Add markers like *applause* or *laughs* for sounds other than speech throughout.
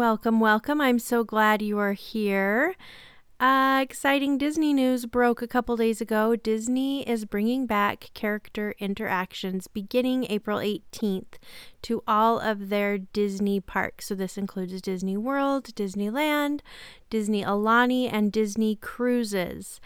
Welcome, welcome. I'm so glad you are here. Uh, exciting Disney news broke a couple days ago. Disney is bringing back character interactions beginning April 18th to all of their Disney parks. So, this includes Disney World, Disneyland, Disney Aulani, and Disney Cruises.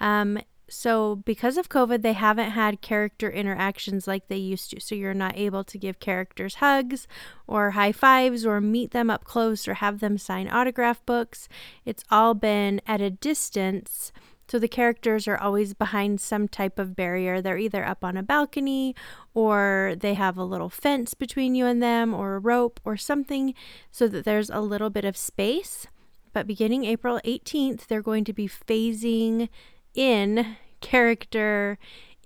Um, so, because of COVID, they haven't had character interactions like they used to. So, you're not able to give characters hugs or high fives or meet them up close or have them sign autograph books. It's all been at a distance. So, the characters are always behind some type of barrier. They're either up on a balcony or they have a little fence between you and them or a rope or something so that there's a little bit of space. But beginning April 18th, they're going to be phasing in character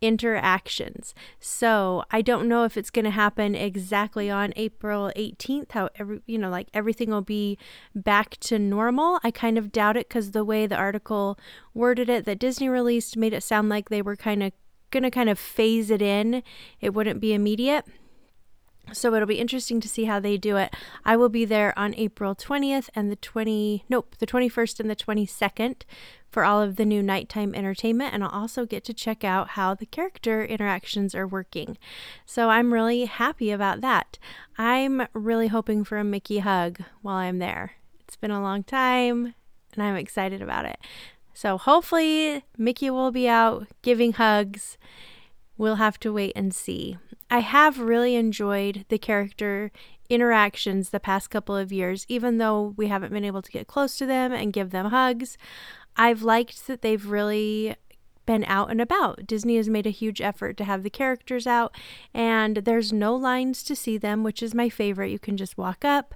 interactions. So I don't know if it's going to happen exactly on April 18th, how every, you know, like everything will be back to normal. I kind of doubt it because the way the article worded it that Disney released made it sound like they were kind of going to kind of phase it in. It wouldn't be immediate. So it'll be interesting to see how they do it. I will be there on April 20th and the 20 nope, the 21st and the 22nd for all of the new nighttime entertainment and I'll also get to check out how the character interactions are working. So I'm really happy about that. I'm really hoping for a Mickey hug while I'm there. It's been a long time and I'm excited about it. So hopefully Mickey will be out giving hugs. We'll have to wait and see. I have really enjoyed the character interactions the past couple of years, even though we haven't been able to get close to them and give them hugs. I've liked that they've really been out and about. Disney has made a huge effort to have the characters out, and there's no lines to see them, which is my favorite. You can just walk up.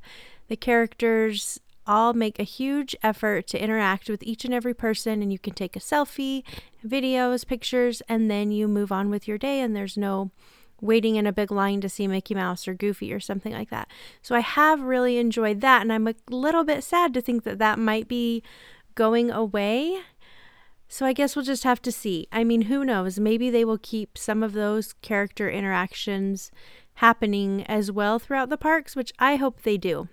The characters all make a huge effort to interact with each and every person, and you can take a selfie, videos, pictures, and then you move on with your day, and there's no waiting in a big line to see Mickey Mouse or Goofy or something like that. So I have really enjoyed that, and I'm a little bit sad to think that that might be going away. So I guess we'll just have to see. I mean, who knows? Maybe they will keep some of those character interactions happening as well throughout the parks, which I hope they do.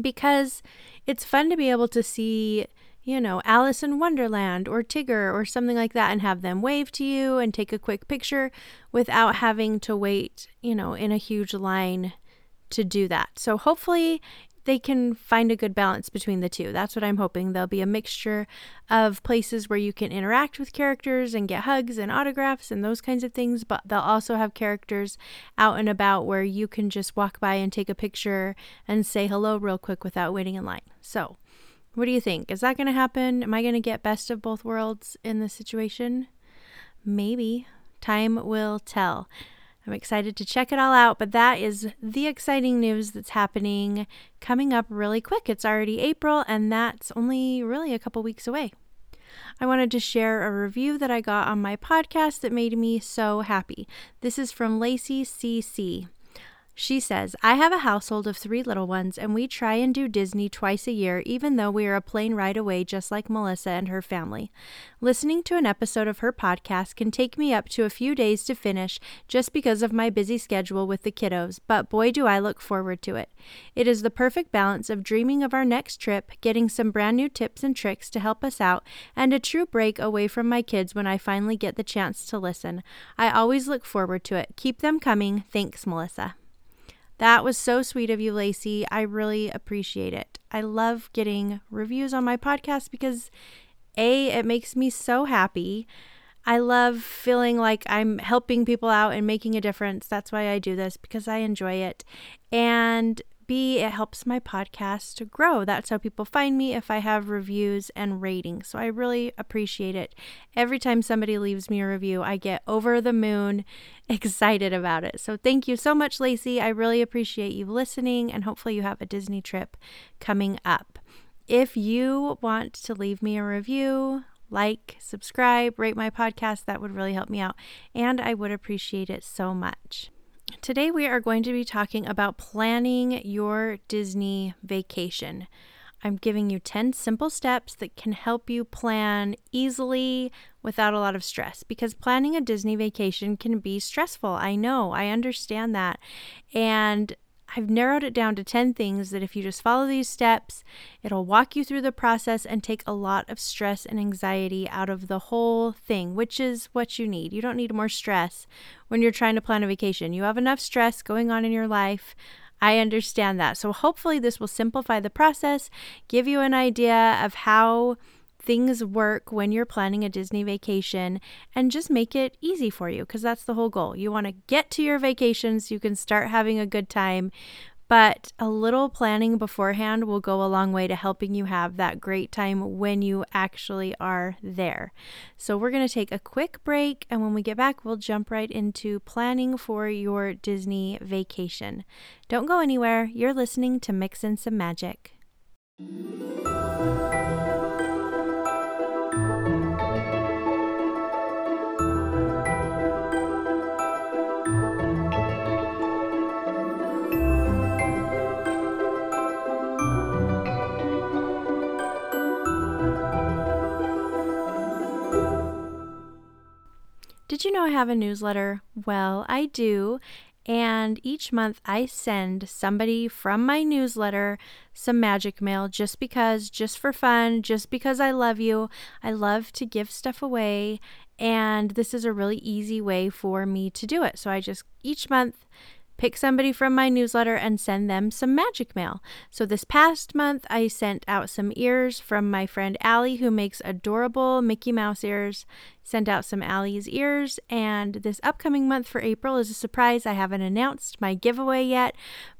Because it's fun to be able to see you know, Alice in Wonderland or Tigger or something like that and have them wave to you and take a quick picture without having to wait, you know, in a huge line to do that. So hopefully they can find a good balance between the two. That's what I'm hoping. There'll be a mixture of places where you can interact with characters and get hugs and autographs and those kinds of things, but they'll also have characters out and about where you can just walk by and take a picture and say hello real quick without waiting in line. So, what do you think? Is that going to happen? Am I going to get best of both worlds in this situation? Maybe. Time will tell. I'm excited to check it all out, but that is the exciting news that's happening coming up really quick. It's already April, and that's only really a couple weeks away. I wanted to share a review that I got on my podcast that made me so happy. This is from Lacey CC. She says, I have a household of three little ones, and we try and do Disney twice a year, even though we are a plane ride away, just like Melissa and her family. Listening to an episode of her podcast can take me up to a few days to finish just because of my busy schedule with the kiddos, but boy, do I look forward to it. It is the perfect balance of dreaming of our next trip, getting some brand new tips and tricks to help us out, and a true break away from my kids when I finally get the chance to listen. I always look forward to it. Keep them coming. Thanks, Melissa. That was so sweet of you, Lacey. I really appreciate it. I love getting reviews on my podcast because A, it makes me so happy. I love feeling like I'm helping people out and making a difference. That's why I do this because I enjoy it. And B, it helps my podcast to grow. That's how people find me if I have reviews and ratings. So I really appreciate it. Every time somebody leaves me a review, I get over the moon *laughs* excited about it. So thank you so much, Lacey. I really appreciate you listening, and hopefully, you have a Disney trip coming up. If you want to leave me a review, like, subscribe, rate my podcast, that would really help me out. And I would appreciate it so much. Today, we are going to be talking about planning your Disney vacation. I'm giving you 10 simple steps that can help you plan easily without a lot of stress because planning a Disney vacation can be stressful. I know, I understand that. And I've narrowed it down to 10 things that if you just follow these steps, it'll walk you through the process and take a lot of stress and anxiety out of the whole thing, which is what you need. You don't need more stress when you're trying to plan a vacation. You have enough stress going on in your life. I understand that. So, hopefully, this will simplify the process, give you an idea of how things work when you're planning a Disney vacation and just make it easy for you because that's the whole goal. You want to get to your vacation so you can start having a good time. But a little planning beforehand will go a long way to helping you have that great time when you actually are there. So, we're going to take a quick break, and when we get back, we'll jump right into planning for your Disney vacation. Don't go anywhere. You're listening to Mix in Some Magic. Did you know I have a newsletter? Well, I do. And each month I send somebody from my newsletter some magic mail just because, just for fun, just because I love you. I love to give stuff away. And this is a really easy way for me to do it. So I just each month pick somebody from my newsletter and send them some magic mail. So this past month, I sent out some ears from my friend Allie, who makes adorable Mickey Mouse ears. Sent out some Allie's ears, and this upcoming month for April is a surprise. I haven't announced my giveaway yet,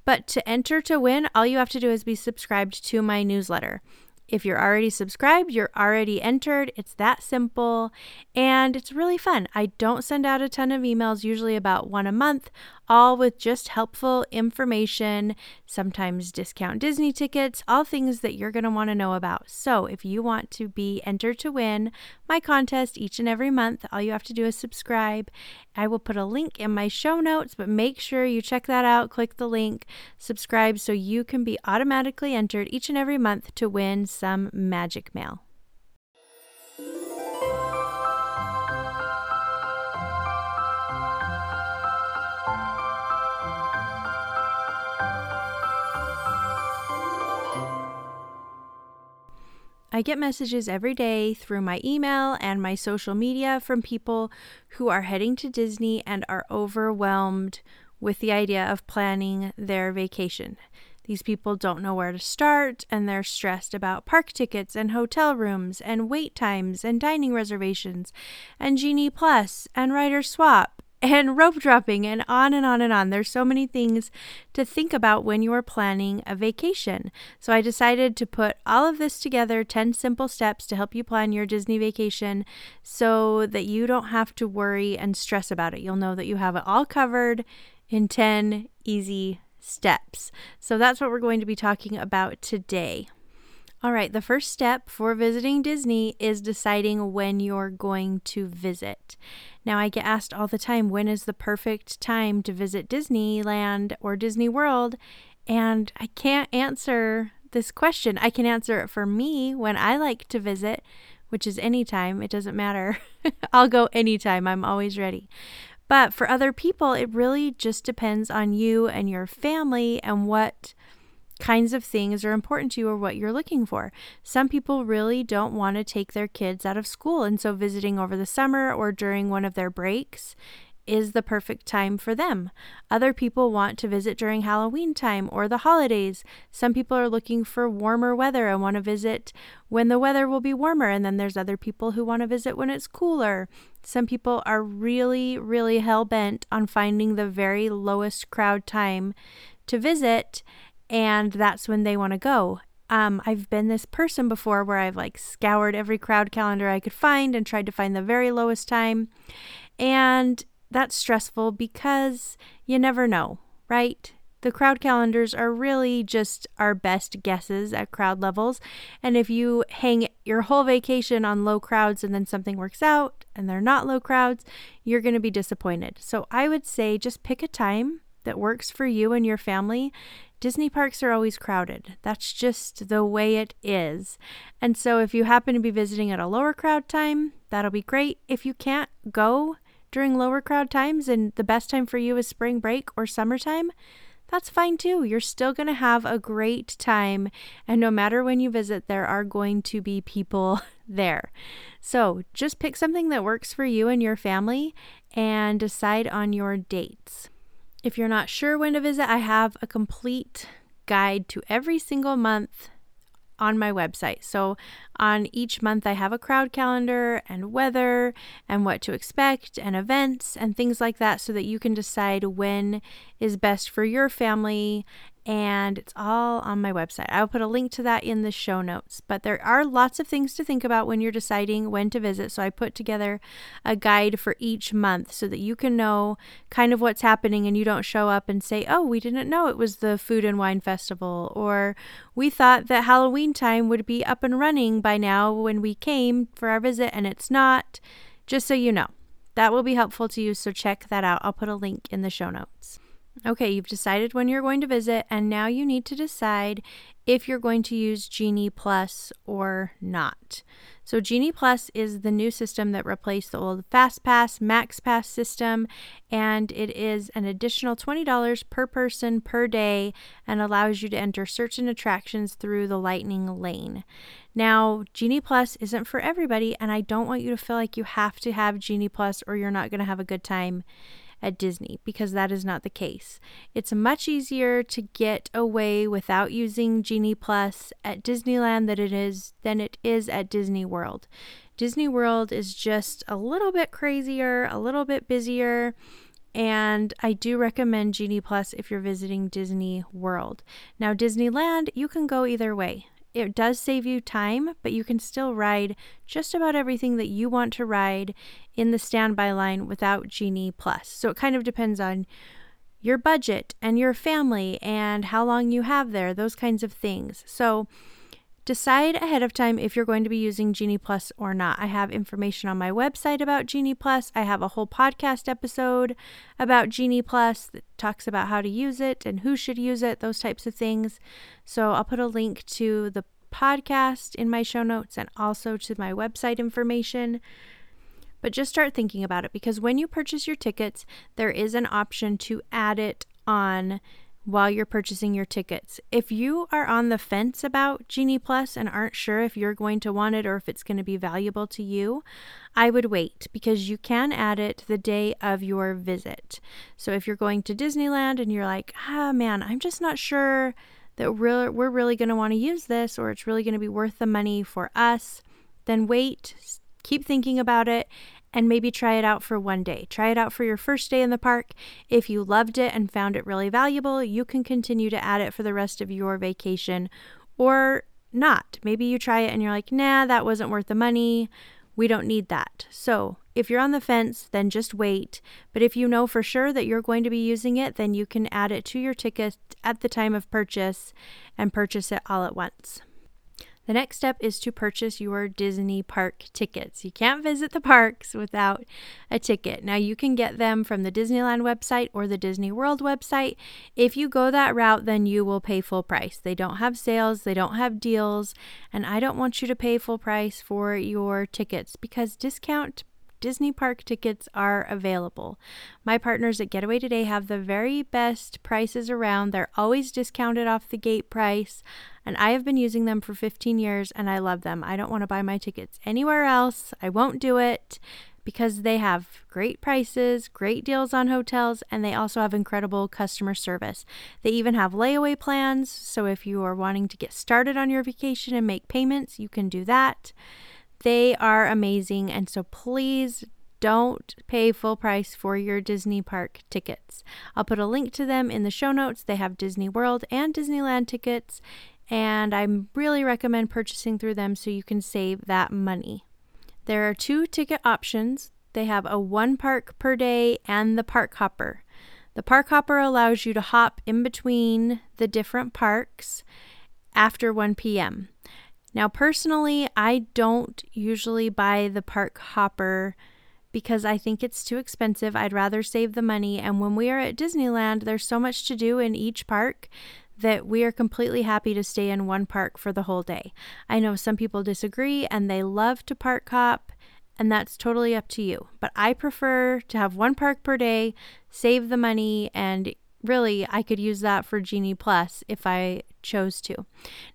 but to enter to win, all you have to do is be subscribed to my newsletter. If you're already subscribed, you're already entered. It's that simple and it's really fun. I don't send out a ton of emails, usually about one a month, all with just helpful information, sometimes discount Disney tickets, all things that you're going to want to know about. So, if you want to be entered to win my contest each and every month, all you have to do is subscribe. I will put a link in my show notes, but make sure you check that out, click the link, subscribe so you can be automatically entered each and every month to win some magic mail. I get messages every day through my email and my social media from people who are heading to Disney and are overwhelmed with the idea of planning their vacation. These people don't know where to start and they're stressed about park tickets and hotel rooms and wait times and dining reservations and Genie Plus and Rider Swap and rope dropping and on and on and on. There's so many things to think about when you are planning a vacation. So I decided to put all of this together 10 simple steps to help you plan your Disney vacation so that you don't have to worry and stress about it. You'll know that you have it all covered in 10 easy steps. So that's what we're going to be talking about today. All right, the first step for visiting Disney is deciding when you're going to visit. Now, I get asked all the time when is the perfect time to visit Disneyland or Disney World? And I can't answer this question. I can answer it for me when I like to visit, which is anytime. It doesn't matter. *laughs* I'll go anytime. I'm always ready. But for other people, it really just depends on you and your family and what kinds of things are important to you or what you're looking for. Some people really don't want to take their kids out of school, and so visiting over the summer or during one of their breaks is the perfect time for them. Other people want to visit during Halloween time or the holidays. Some people are looking for warmer weather and want to visit when the weather will be warmer, and then there's other people who want to visit when it's cooler. Some people are really, really hell bent on finding the very lowest crowd time to visit and that's when they want to go. Um, I've been this person before where I've like scoured every crowd calendar I could find and tried to find the very lowest time. And that's stressful because you never know, right? The crowd calendars are really just our best guesses at crowd levels. And if you hang your whole vacation on low crowds and then something works out and they're not low crowds, you're going to be disappointed. So I would say just pick a time that works for you and your family. Disney parks are always crowded. That's just the way it is. And so if you happen to be visiting at a lower crowd time, that'll be great. If you can't go during lower crowd times and the best time for you is spring break or summertime, that's fine too. You're still going to have a great time. And no matter when you visit, there are going to be people *laughs* there. So just pick something that works for you and your family and decide on your dates. If you're not sure when to visit, I have a complete guide to every single month on my website. So, on each month, I have a crowd calendar and weather and what to expect and events and things like that so that you can decide when is best for your family and it's all on my website. I'll put a link to that in the show notes. But there are lots of things to think about when you're deciding when to visit. So I put together a guide for each month so that you can know kind of what's happening and you don't show up and say, oh, we didn't know it was the Food and Wine Festival, or we thought that Halloween time would be up and running by now when we came for our visit and it's not. Just so you know. That will be helpful to you, so check that out. I'll put a link in the show notes. Okay, you've decided when you're going to visit, and now you need to decide if you're going to use Genie Plus or not. So, Genie Plus is the new system that replaced the old FastPass, MaxPass system, and it is an additional $20 per person per day and allows you to enter certain attractions through the Lightning Lane. Now, Genie Plus isn't for everybody, and I don't want you to feel like you have to have Genie Plus or you're not going to have a good time at Disney because that is not the case. It's much easier to get away without using Genie Plus at Disneyland than it is than it is at Disney World. Disney World is just a little bit crazier, a little bit busier. And I do recommend Genie Plus if you're visiting Disney World. Now, Disneyland, you can go either way it does save you time, but you can still ride just about everything that you want to ride in the standby line without Genie Plus. So it kind of depends on your budget and your family and how long you have there, those kinds of things. So decide ahead of time if you're going to be using Genie Plus or not. I have information on my website about Genie Plus. I have a whole podcast episode about Genie Plus that talks about how to use it and who should use it, those types of things. So I'll put a link to the podcast in my show notes and also to my website information. But just start thinking about it because when you purchase your tickets, there is an option to add it on while you're purchasing your tickets. If you are on the fence about Genie Plus and aren't sure if you're going to want it or if it's going to be valuable to you, I would wait because you can add it the day of your visit. So if you're going to Disneyland and you're like, ah, man, I'm just not sure that we're, we're really going to want to use this or it's really going to be worth the money for us, then wait, keep thinking about it, and maybe try it out for one day. Try it out for your first day in the park. If you loved it and found it really valuable, you can continue to add it for the rest of your vacation or not. Maybe you try it and you're like, nah, that wasn't worth the money. We don't need that. So, if you're on the fence, then just wait. But if you know for sure that you're going to be using it, then you can add it to your ticket at the time of purchase and purchase it all at once. The next step is to purchase your Disney park tickets. You can't visit the parks without a ticket. Now, you can get them from the Disneyland website or the Disney World website. If you go that route, then you will pay full price. They don't have sales, they don't have deals, and I don't want you to pay full price for your tickets because discount Disney park tickets are available. My partners at Getaway Today have the very best prices around. They're always discounted off the gate price, and I have been using them for 15 years and I love them. I don't want to buy my tickets anywhere else. I won't do it because they have great prices, great deals on hotels, and they also have incredible customer service. They even have layaway plans, so if you are wanting to get started on your vacation and make payments, you can do that. They are amazing. And so please don't pay full price for your Disney park tickets. I'll put a link to them in the show notes. They have Disney World and Disneyland tickets, and I really recommend purchasing through them so you can save that money. There are two ticket options. They have a one park per day and the park hopper. The park hopper allows you to hop in between the different parks after 1 p.m. Now, personally, I don't usually buy the park hopper because I think it's too expensive. I'd rather save the money. And when we are at Disneyland, there's so much to do in each park that we are completely happy to stay in one park for the whole day. I know some people disagree and they love to park hop, and that's totally up to you. But I prefer to have one park per day, save the money, and really, I could use that for Genie Plus if I chose to.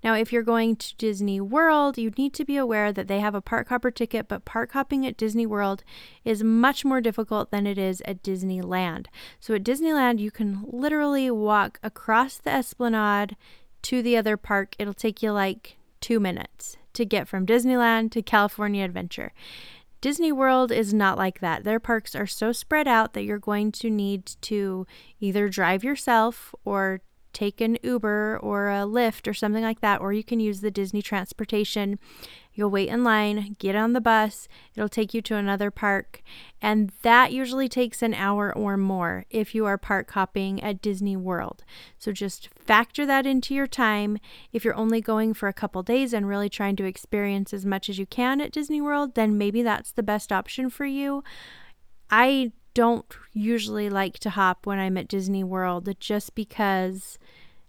Now, if you're going to Disney World, you need to be aware that they have a park hopper ticket, but park hopping at Disney World is much more difficult than it is at Disneyland. So at Disneyland, you can literally walk across the esplanade to the other park. It'll take you like two minutes to get from Disneyland to California Adventure. Disney World is not like that. Their parks are so spread out that you're going to need to either drive yourself or take an Uber or a Lyft or something like that, or you can use the Disney transportation. You'll wait in line, get on the bus, it'll take you to another park, and that usually takes an hour or more if you are park hopping at Disney World. So just factor that into your time. If you're only going for a couple days and really trying to experience as much as you can at Disney World, then maybe that's the best option for you. I don't usually like to hop when I'm at Disney World just because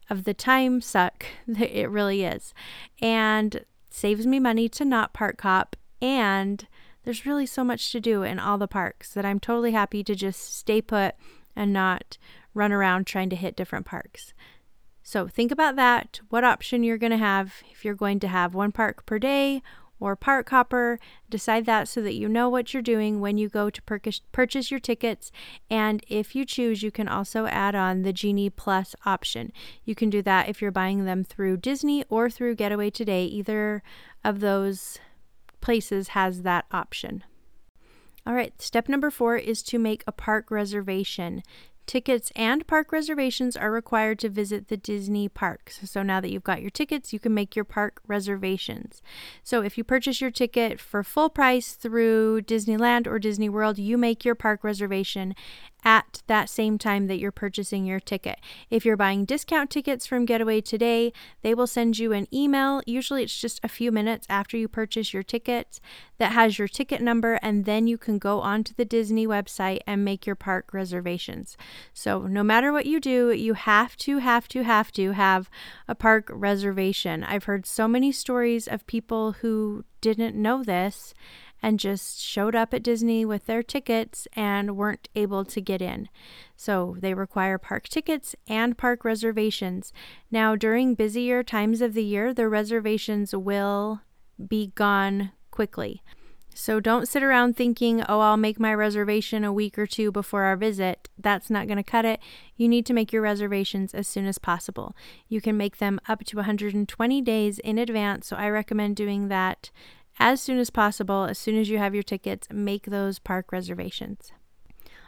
of the time suck *laughs* that it really is. And saves me money to not park hop and there's really so much to do in all the parks that I'm totally happy to just stay put and not run around trying to hit different parks. So think about that, what option you're going to have if you're going to have one park per day or park hopper. Decide that so that you know what you're doing when you go to purchase your tickets. And if you choose, you can also add on the Genie Plus option. You can do that if you're buying them through Disney or through Getaway Today. Either of those places has that option. All right, step number four is to make a park reservation. Tickets and park reservations are required to visit the Disney parks. So now that you've got your tickets, you can make your park reservations. So if you purchase your ticket for full price through Disneyland or Disney World, you make your park reservation at that same time that you're purchasing your ticket. If you're buying discount tickets from Getaway Today, they will send you an email. Usually it's just a few minutes after you purchase your ticket that has your ticket number, and then you can go onto the Disney website and make your park reservations. So no matter what you do, you have to, have to, have to have a park reservation. I've heard so many stories of people who didn't know this and just showed up at Disney with their tickets and weren't able to get in. So they require park tickets and park reservations. Now, during busier times of the year, the reservations will be gone quickly. So don't sit around thinking, oh, I'll make my reservation a week or two before our visit. That's not going to cut it. You need to make your reservations as soon as possible. You can make them up to 120 days in advance. So I recommend doing that as soon as possible. As soon as you have your tickets, make those park reservations.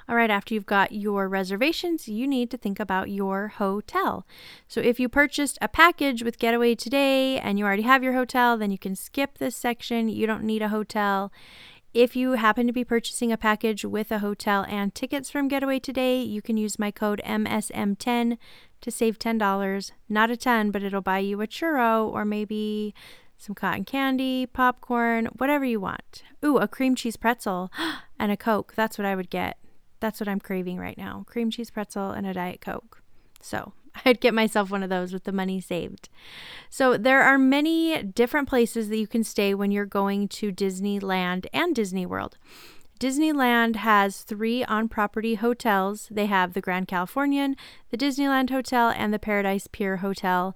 All right, after you've got your reservations, you need to think about your hotel. So, if you purchased a package with Getaway today and you already have your hotel, then you can skip this section. You don't need a hotel. If you happen to be purchasing a package with a hotel and tickets from Getaway today, you can use my code MSM10 to save $10. Not a ton, but it'll buy you a churro or maybe some cotton candy, popcorn, whatever you want. Ooh, a cream cheese pretzel *gasps* and a Coke. That's what I would get. That's what I'm craving right now cream cheese pretzel and a Diet Coke. So *laughs* I'd get myself one of those with the money saved. So there are many different places that you can stay when you're going to Disneyland and Disney World. Disneyland has three on property hotels. They have the Grand Californian, the Disneyland Hotel, and the Paradise Pier Hotel.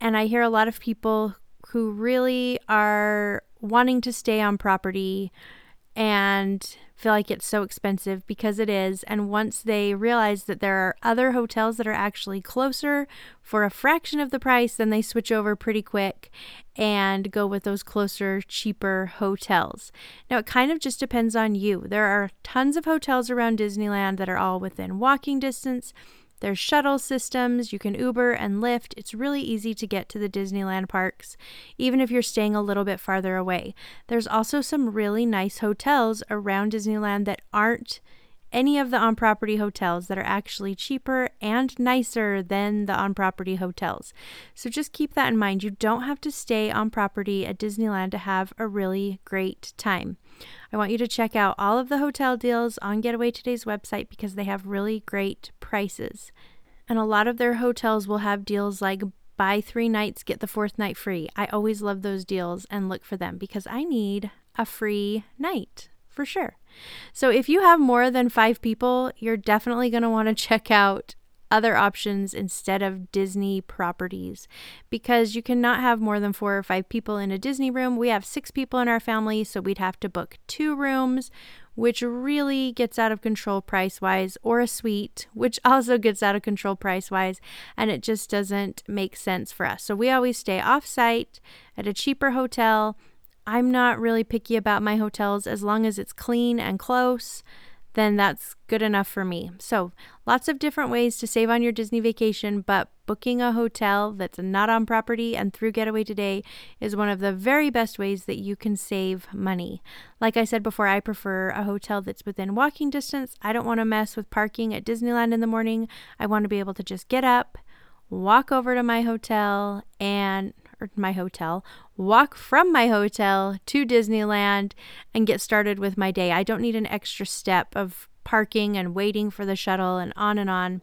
And I hear a lot of people who really are wanting to stay on property and feel like it's so expensive because it is. And once they realize that there are other hotels that are actually closer for a fraction of the price, then they switch over pretty quick and go with those closer, cheaper hotels. Now, it kind of just depends on you. There are tons of hotels around Disneyland that are all within walking distance. There's shuttle systems, you can Uber and Lyft. It's really easy to get to the Disneyland parks, even if you're staying a little bit farther away. There's also some really nice hotels around Disneyland that aren't any of the on property hotels that are actually cheaper and nicer than the on property hotels. So just keep that in mind. You don't have to stay on property at Disneyland to have a really great time. I want you to check out all of the hotel deals on Getaway Today's website because they have really great prices. And a lot of their hotels will have deals like buy three nights, get the fourth night free. I always love those deals and look for them because I need a free night for sure. So if you have more than five people, you're definitely going to want to check out other options instead of Disney properties because you cannot have more than four or five people in a Disney room. We have six people in our family, so we'd have to book two rooms, which really gets out of control price wise, or a suite, which *laughs* also gets out of control price wise, and it just doesn't make sense for us. So we always stay off site at a cheaper hotel I'm not really picky about my hotels as long as it's clean and close, then that's good enough for me. So, lots of different ways to save on your Disney vacation, but booking a hotel that's not on property and through Getaway Today is one of the very best ways that you can save money. Like I said before, I prefer a hotel that's within walking distance. I don't want to mess with parking at Disneyland in the morning. I want to be able to just get up, walk over to my hotel, and or my hotel, walk from my hotel to Disneyland and get started with my day. I don't need an extra step of parking and waiting for the shuttle and on and on.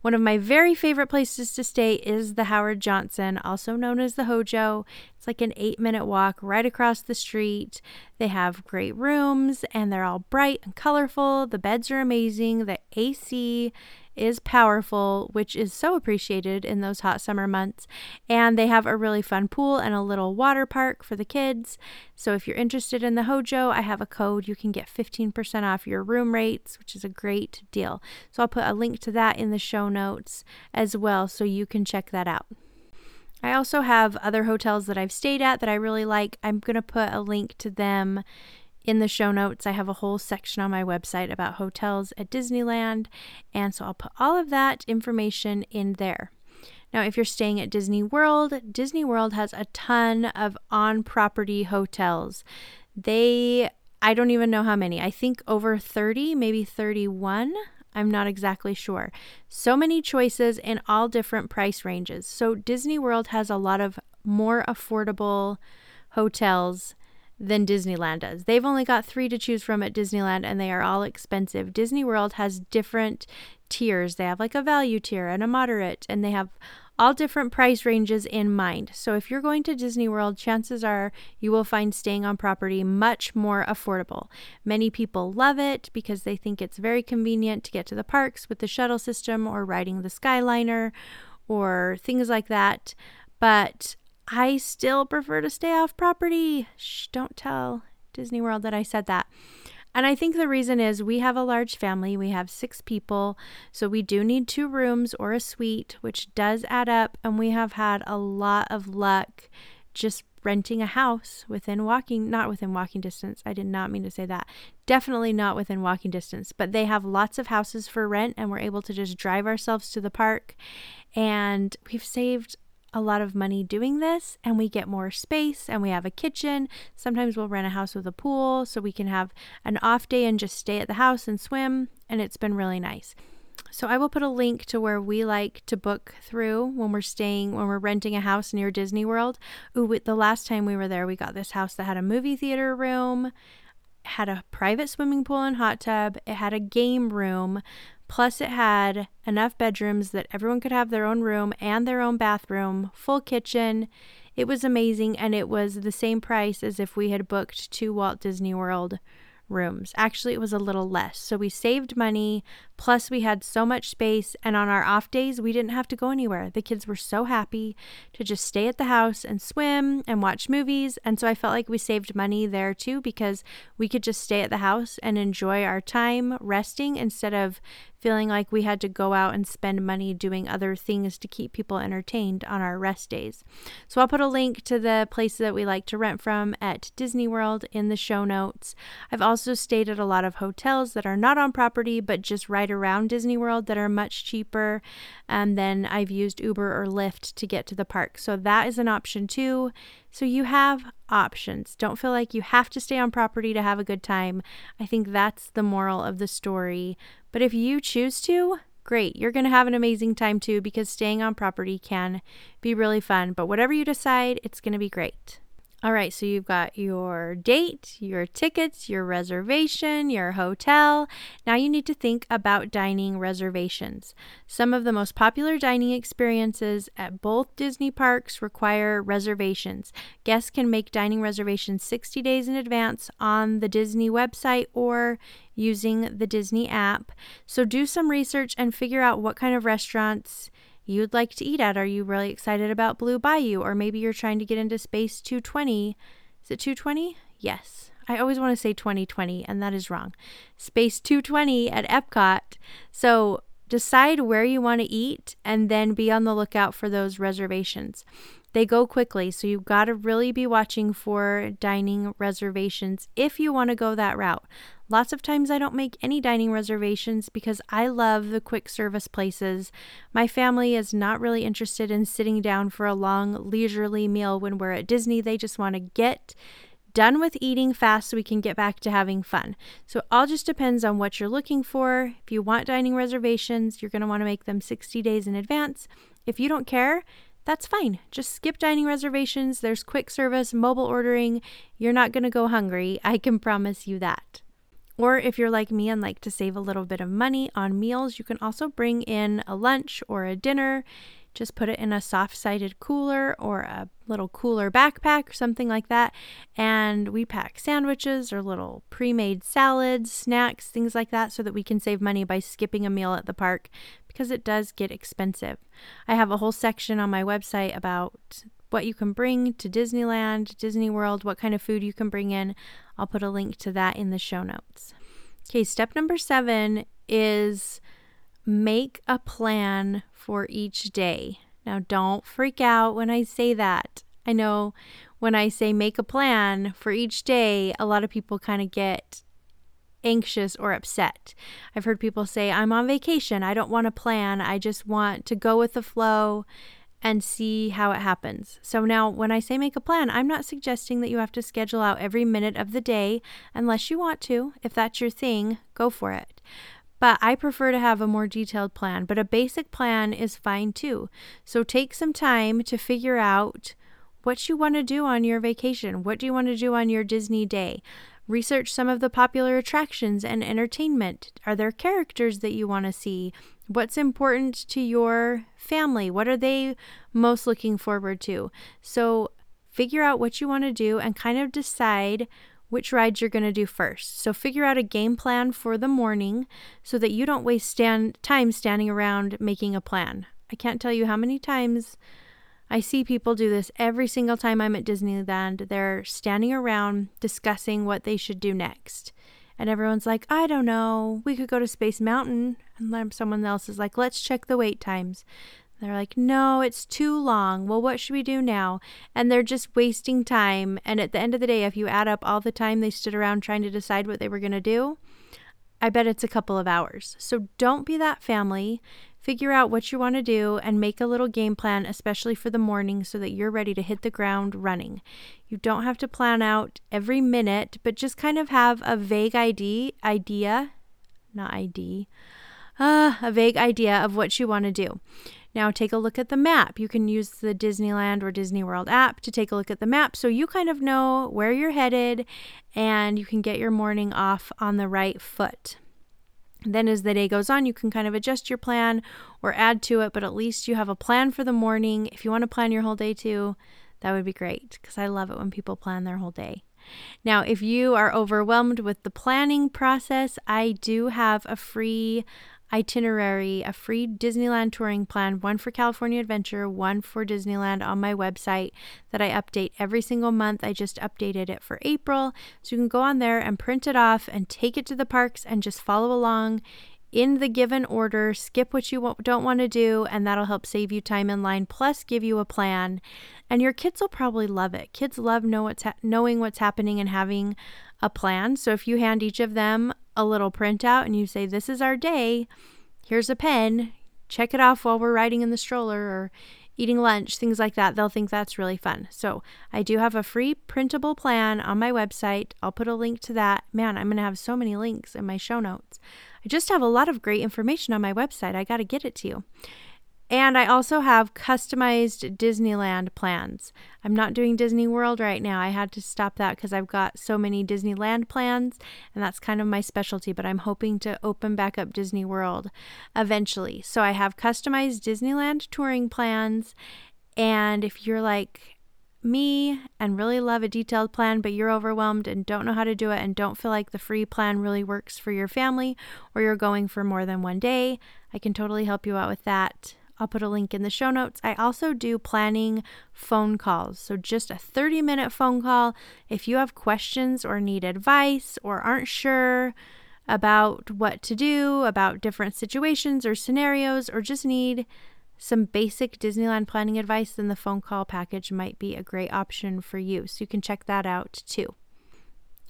One of my very favorite places to stay is the Howard Johnson, also known as the Hojo. It's like an eight minute walk right across the street. They have great rooms and they're all bright and colorful. The beds are amazing. The AC is powerful, which is so appreciated in those hot summer months. And they have a really fun pool and a little water park for the kids. So if you're interested in the Hojo, I have a code. You can get 15% off your room rates, which is a great deal. So I'll put a link to that in the show notes as well so you can check that out. I also have other hotels that I've stayed at that I really like. I'm going to put a link to them in the show notes, I have a whole section on my website about hotels at Disneyland, and so I'll put all of that information in there. Now, if you're staying at Disney World, Disney World has a ton of on property hotels. They, I don't even know how many, I think over 30, maybe 31. I'm not exactly sure. So many choices in all different price ranges. So, Disney World has a lot of more affordable hotels than Disneyland does. They've only got three to choose from at Disneyland and they are all expensive. Disney World has different tiers. They have like a value tier and a moderate, and they have all different price ranges in mind. So if you're going to Disney World, chances are you will find staying on property much more affordable. Many people love it because they think it's very convenient to get to the parks with the shuttle system or riding the Skyliner or things like that. But I still prefer to stay off property. Shh, don't tell Disney World that I said that. And I think the reason is we have a large family. We have six people. So we do need two rooms or a suite, which does add up. And we have had a lot of luck just renting a house within walking, not within walking distance. I did not mean to say that. Definitely not within walking distance. But they have lots of houses for rent. And we're able to just drive ourselves to the park. And we've saved a lot of money doing this and we get more space and we have a kitchen. Sometimes we'll rent a house with a pool so we can have an off day and just stay at the house and swim. And it's been really nice. So I will put a link to where we like to book through when we're staying, when we're renting a house near Disney World. Ooh, the last time we were there, we got this house that had a movie theater room, had a private swimming pool and hot tub, it had a game room, Plus, it had enough bedrooms that everyone could have their own room and their own bathroom, full kitchen. It was amazing, and it was the same price as if we had booked two Walt Disney World rooms. Actually, it was a little less. So we saved money, plus, we had so much space. And on our off days, we didn't have to go anywhere. The kids were so happy to just stay at the house and swim and watch movies. And so I felt like we saved money there too because we could just stay at the house and enjoy our time resting instead of feeling like we had to go out and spend money doing other things to keep people entertained on our rest days. So I'll put a link to the places that we like to rent from at Disney World in the show notes. I've also stayed at a lot of hotels that are not on property but just right around Disney World that are much cheaper. And then I've used Uber or Lyft to get to the park. So that is an option too. So you have options. Don't feel like you have to stay on property to have a good time. I think that's the moral of the story. But if you choose to, great. You're going to have an amazing time too because staying on property can be really fun. But whatever you decide, it's going to be great. All right, so you've got your date, your tickets, your reservation, your hotel. Now you need to think about dining reservations. Some of the most popular dining experiences at both Disney parks require reservations. Guests can make dining reservations 60 days in advance on the Disney website or using the Disney app. So do some research and figure out what kind of restaurants you'd like to eat at. Are you really excited about Blue Bayou? Or maybe you're trying to get into Space 220. Is it 220? Yes. I always want to say 2020, and that is wrong. Space 220 at Epcot. So decide where you want to eat and then be on the lookout for those reservations. They go quickly, so you've got to really be watching for dining reservations if you want to go that route. Lots of times I don't make any dining reservations because I love the quick service places. My family is not really interested in sitting down for a long, leisurely meal when we're at Disney. They just want to get done with eating fast so we can get back to having fun. So it all just depends on what you're looking for. If you want dining reservations, you're going to want to make them 60 days in advance. If you don't care, that's fine. Just skip dining reservations. There's quick service, mobile ordering. You're not going to go hungry. I can promise you that. Or if you're like me and like to save a little bit of money on meals, you can also bring in a lunch or a dinner. Just put it in a soft sided cooler or a little cooler backpack or something like that. And we pack sandwiches or little pre made salads, snacks, things like that, so that we can save money by skipping a meal at the park because it does get expensive. I have a whole section on my website about what you can bring to Disneyland, Disney World, what kind of food you can bring in. I'll put a link to that in the show notes. Okay, step number seven is make a plan for each day. Now, don't freak out when I say that. I know when I say make a plan for each day, a lot of people kind of get anxious or upset. I've heard people say, I'm on vacation. I don't want to plan. I just want to go with the flow and see how it happens. So now, when I say make a plan, I'm not suggesting that you have to schedule out every minute of the day unless you want to. If that's your thing, go for it. But I prefer to have a more detailed plan, but a basic plan is fine too. So take some time to figure out what you want to do on your vacation. What do you want to do on your Disney day? Research some of the popular attractions and entertainment. Are there characters that you want to see? What's important to your family? What are they most looking forward to? So, figure out what you want to do and kind of decide which rides you're going to do first. So, figure out a game plan for the morning so that you don't waste stand- time standing around making a plan. I can't tell you how many times I see people do this every single time I'm at Disneyland. They're standing around discussing what they should do next. And everyone's like, I don't know. We could go to Space Mountain. And then someone else is like, let's check the wait times. They're like, no, it's too long. Well, what should we do now? And they're just wasting time. And at the end of the day, if you add up all the time they stood around trying to decide what they were going to do, I bet it's a couple of hours. So don't be that family. Figure out what you want to do and make a little game plan, especially for the morning, so that you're ready to hit the ground running. You don't have to plan out every minute, but just kind of have a vague idea, idea, not ID, uh, a vague idea of what you want to do. Now, take a look at the map. You can use the Disneyland or Disney World app to take a look at the map so you kind of know where you're headed and you can get your morning off on the right foot. Then, as the day goes on, you can kind of adjust your plan or add to it, but at least you have a plan for the morning. If you want to plan your whole day too, that would be great because I love it when people plan their whole day. Now, if you are overwhelmed with the planning process, I do have a free itinerary, a free Disneyland touring plan, one for California Adventure, one for Disneyland on my website that I update every single month. I just updated it for April. So you can go on there and print it off and take it to the parks and just follow along in the given order, skip what you don't want to do, and that'll help save you time in line, plus give you a plan. And your kids will probably love it. Kids love know what's ha- knowing what's happening and having a plan. So if you hand each of them a little printout and you say, This is our day, here's a pen, check it off while we're riding in the stroller or eating lunch, things like that, they'll think that's really fun. So I do have a free printable plan on my website. I'll put a link to that. Man, I'm going to have so many links in my show notes. I just have a lot of great information on my website. I got to get it to you. And I also have customized Disneyland plans. I'm not doing Disney World right now. I had to stop that because I've got so many Disneyland plans, and that's kind of my specialty. But I'm hoping to open back up Disney World eventually. So I have customized Disneyland touring plans. And if you're like me and really love a detailed plan, but you're overwhelmed and don't know how to do it and don't feel like the free plan really works for your family, or you're going for more than one day, I can totally help you out with that. I'll put a link in the show notes. I also do planning phone calls. So, just a 30 minute phone call. If you have questions or need advice or aren't sure about what to do, about different situations or scenarios, or just need some basic Disneyland planning advice, then the phone call package might be a great option for you. So, you can check that out too.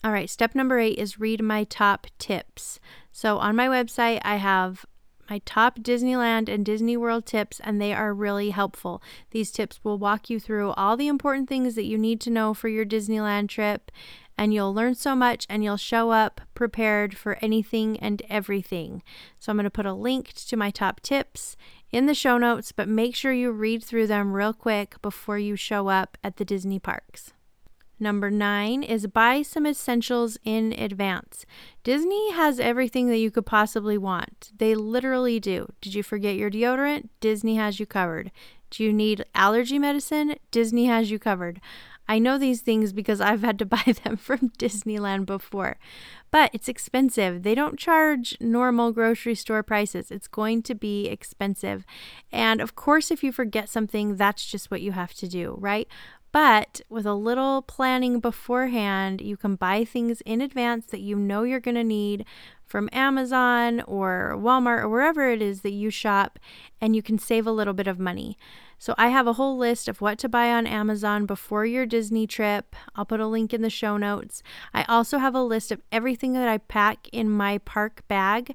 All right, step number eight is read my top tips. So, on my website, I have my top Disneyland and Disney World tips, and they are really helpful. These tips will walk you through all the important things that you need to know for your Disneyland trip, and you'll learn so much and you'll show up prepared for anything and everything. So, I'm going to put a link to my top tips in the show notes, but make sure you read through them real quick before you show up at the Disney parks. Number nine is buy some essentials in advance. Disney has everything that you could possibly want. They literally do. Did you forget your deodorant? Disney has you covered. Do you need allergy medicine? Disney has you covered. I know these things because I've had to *laughs* buy them from Disneyland before. But it's expensive. They don't charge normal grocery store prices. It's going to be expensive. And of course, if you forget something, that's just what you have to do, right? But with a little planning beforehand, you can buy things in advance that you know you're going to need from Amazon or Walmart or wherever it is that you shop, and you can save a little bit of money. So, I have a whole list of what to buy on Amazon before your Disney trip. I'll put a link in the show notes. I also have a list of everything that I pack in my park bag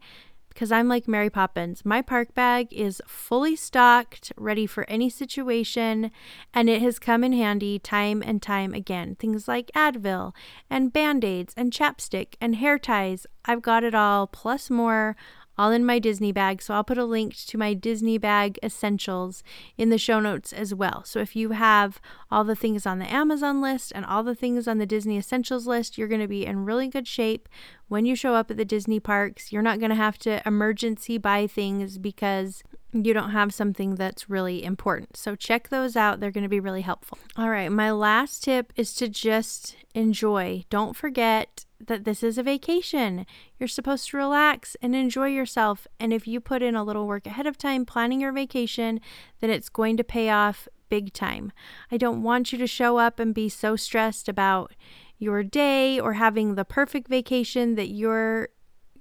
because I'm like Mary Poppins. My park bag is fully stocked, ready for any situation, and it has come in handy time and time again. Things like Advil and band aids and chapstick and hair ties. I've got it all, plus more all in my Disney bag. So I'll put a link to my Disney bag essentials in the show notes as well. So if you have all the things on the Amazon list and all the things on the Disney essentials list, you're going to be in really good shape when you show up at the Disney parks. You're not going to have to emergency buy things because you don't have something that's really important. So check those out. They're going to be really helpful. All right, my last tip is to just enjoy. Don't forget that this is a vacation. You're supposed to relax and enjoy yourself. And if you put in a little work ahead of time planning your vacation, then it's going to pay off big time. I don't want you to show up and be so stressed about your day or having the perfect vacation that you're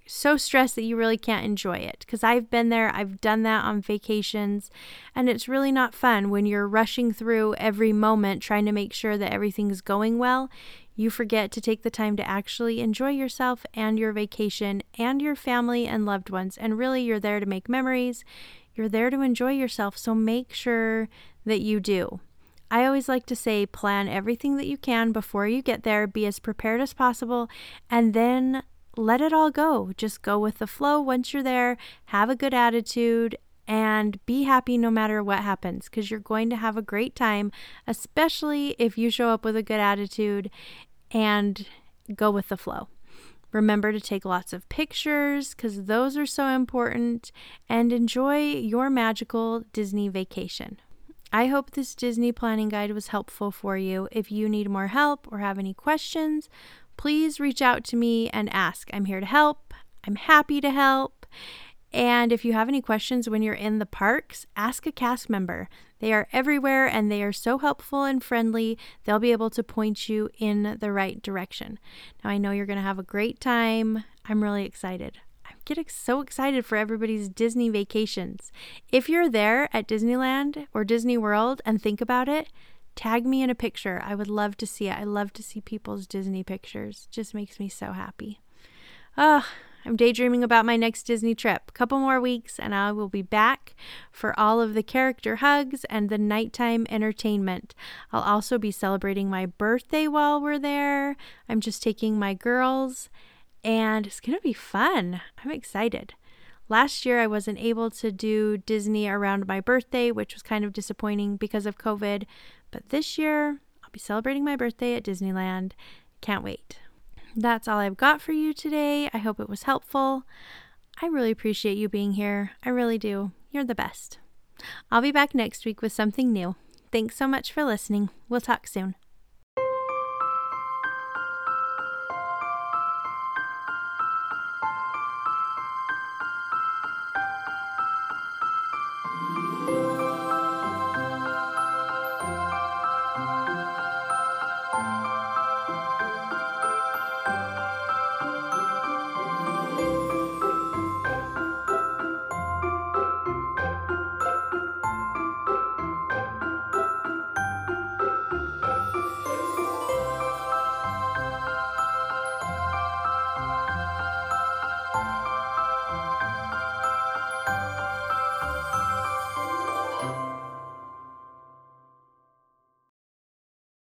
so stressed that you really can't enjoy it. Because I've been there, I've done that on vacations, and it's really not fun when you're rushing through every moment trying to make sure that everything's going well. You forget to take the time to actually enjoy yourself and your vacation and your family and loved ones. And really, you're there to make memories. You're there to enjoy yourself. So make sure that you do. I always like to say plan everything that you can before you get there, be as prepared as possible, and then let it all go. Just go with the flow once you're there, have a good attitude, and be happy no matter what happens because you're going to have a great time, especially if you show up with a good attitude and go with the flow. Remember to take lots of pictures because those are so important and enjoy your magical Disney vacation. I hope this Disney planning guide was helpful for you. If you need more help or have any questions, please reach out to me and ask. I'm here to help. I'm happy to help. And if you have any questions when you're in the parks, ask a cast member. They are everywhere and they are so helpful and friendly. They'll be able to point you in the right direction. Now, I know you're going to have a great time. I'm really excited. I get so excited for everybody's Disney vacations. If you're there at Disneyland or Disney World and think about it, tag me in a picture. I would love to see it. I love to see people's Disney pictures. It just makes me so happy. Oh, I'm daydreaming about my next Disney trip. Couple more weeks, and I will be back for all of the character hugs and the nighttime entertainment. I'll also be celebrating my birthday while we're there. I'm just taking my girls, and it's going to be fun. I'm excited. Last year, I wasn't able to do Disney around my birthday, which was kind of disappointing because of COVID. But this year, I'll be celebrating my birthday at Disneyland. Can't wait. That's all I've got for you today. I hope it was helpful. I really appreciate you being here. I really do. You're the best. I'll be back next week with something new. Thanks so much for listening. We'll talk soon.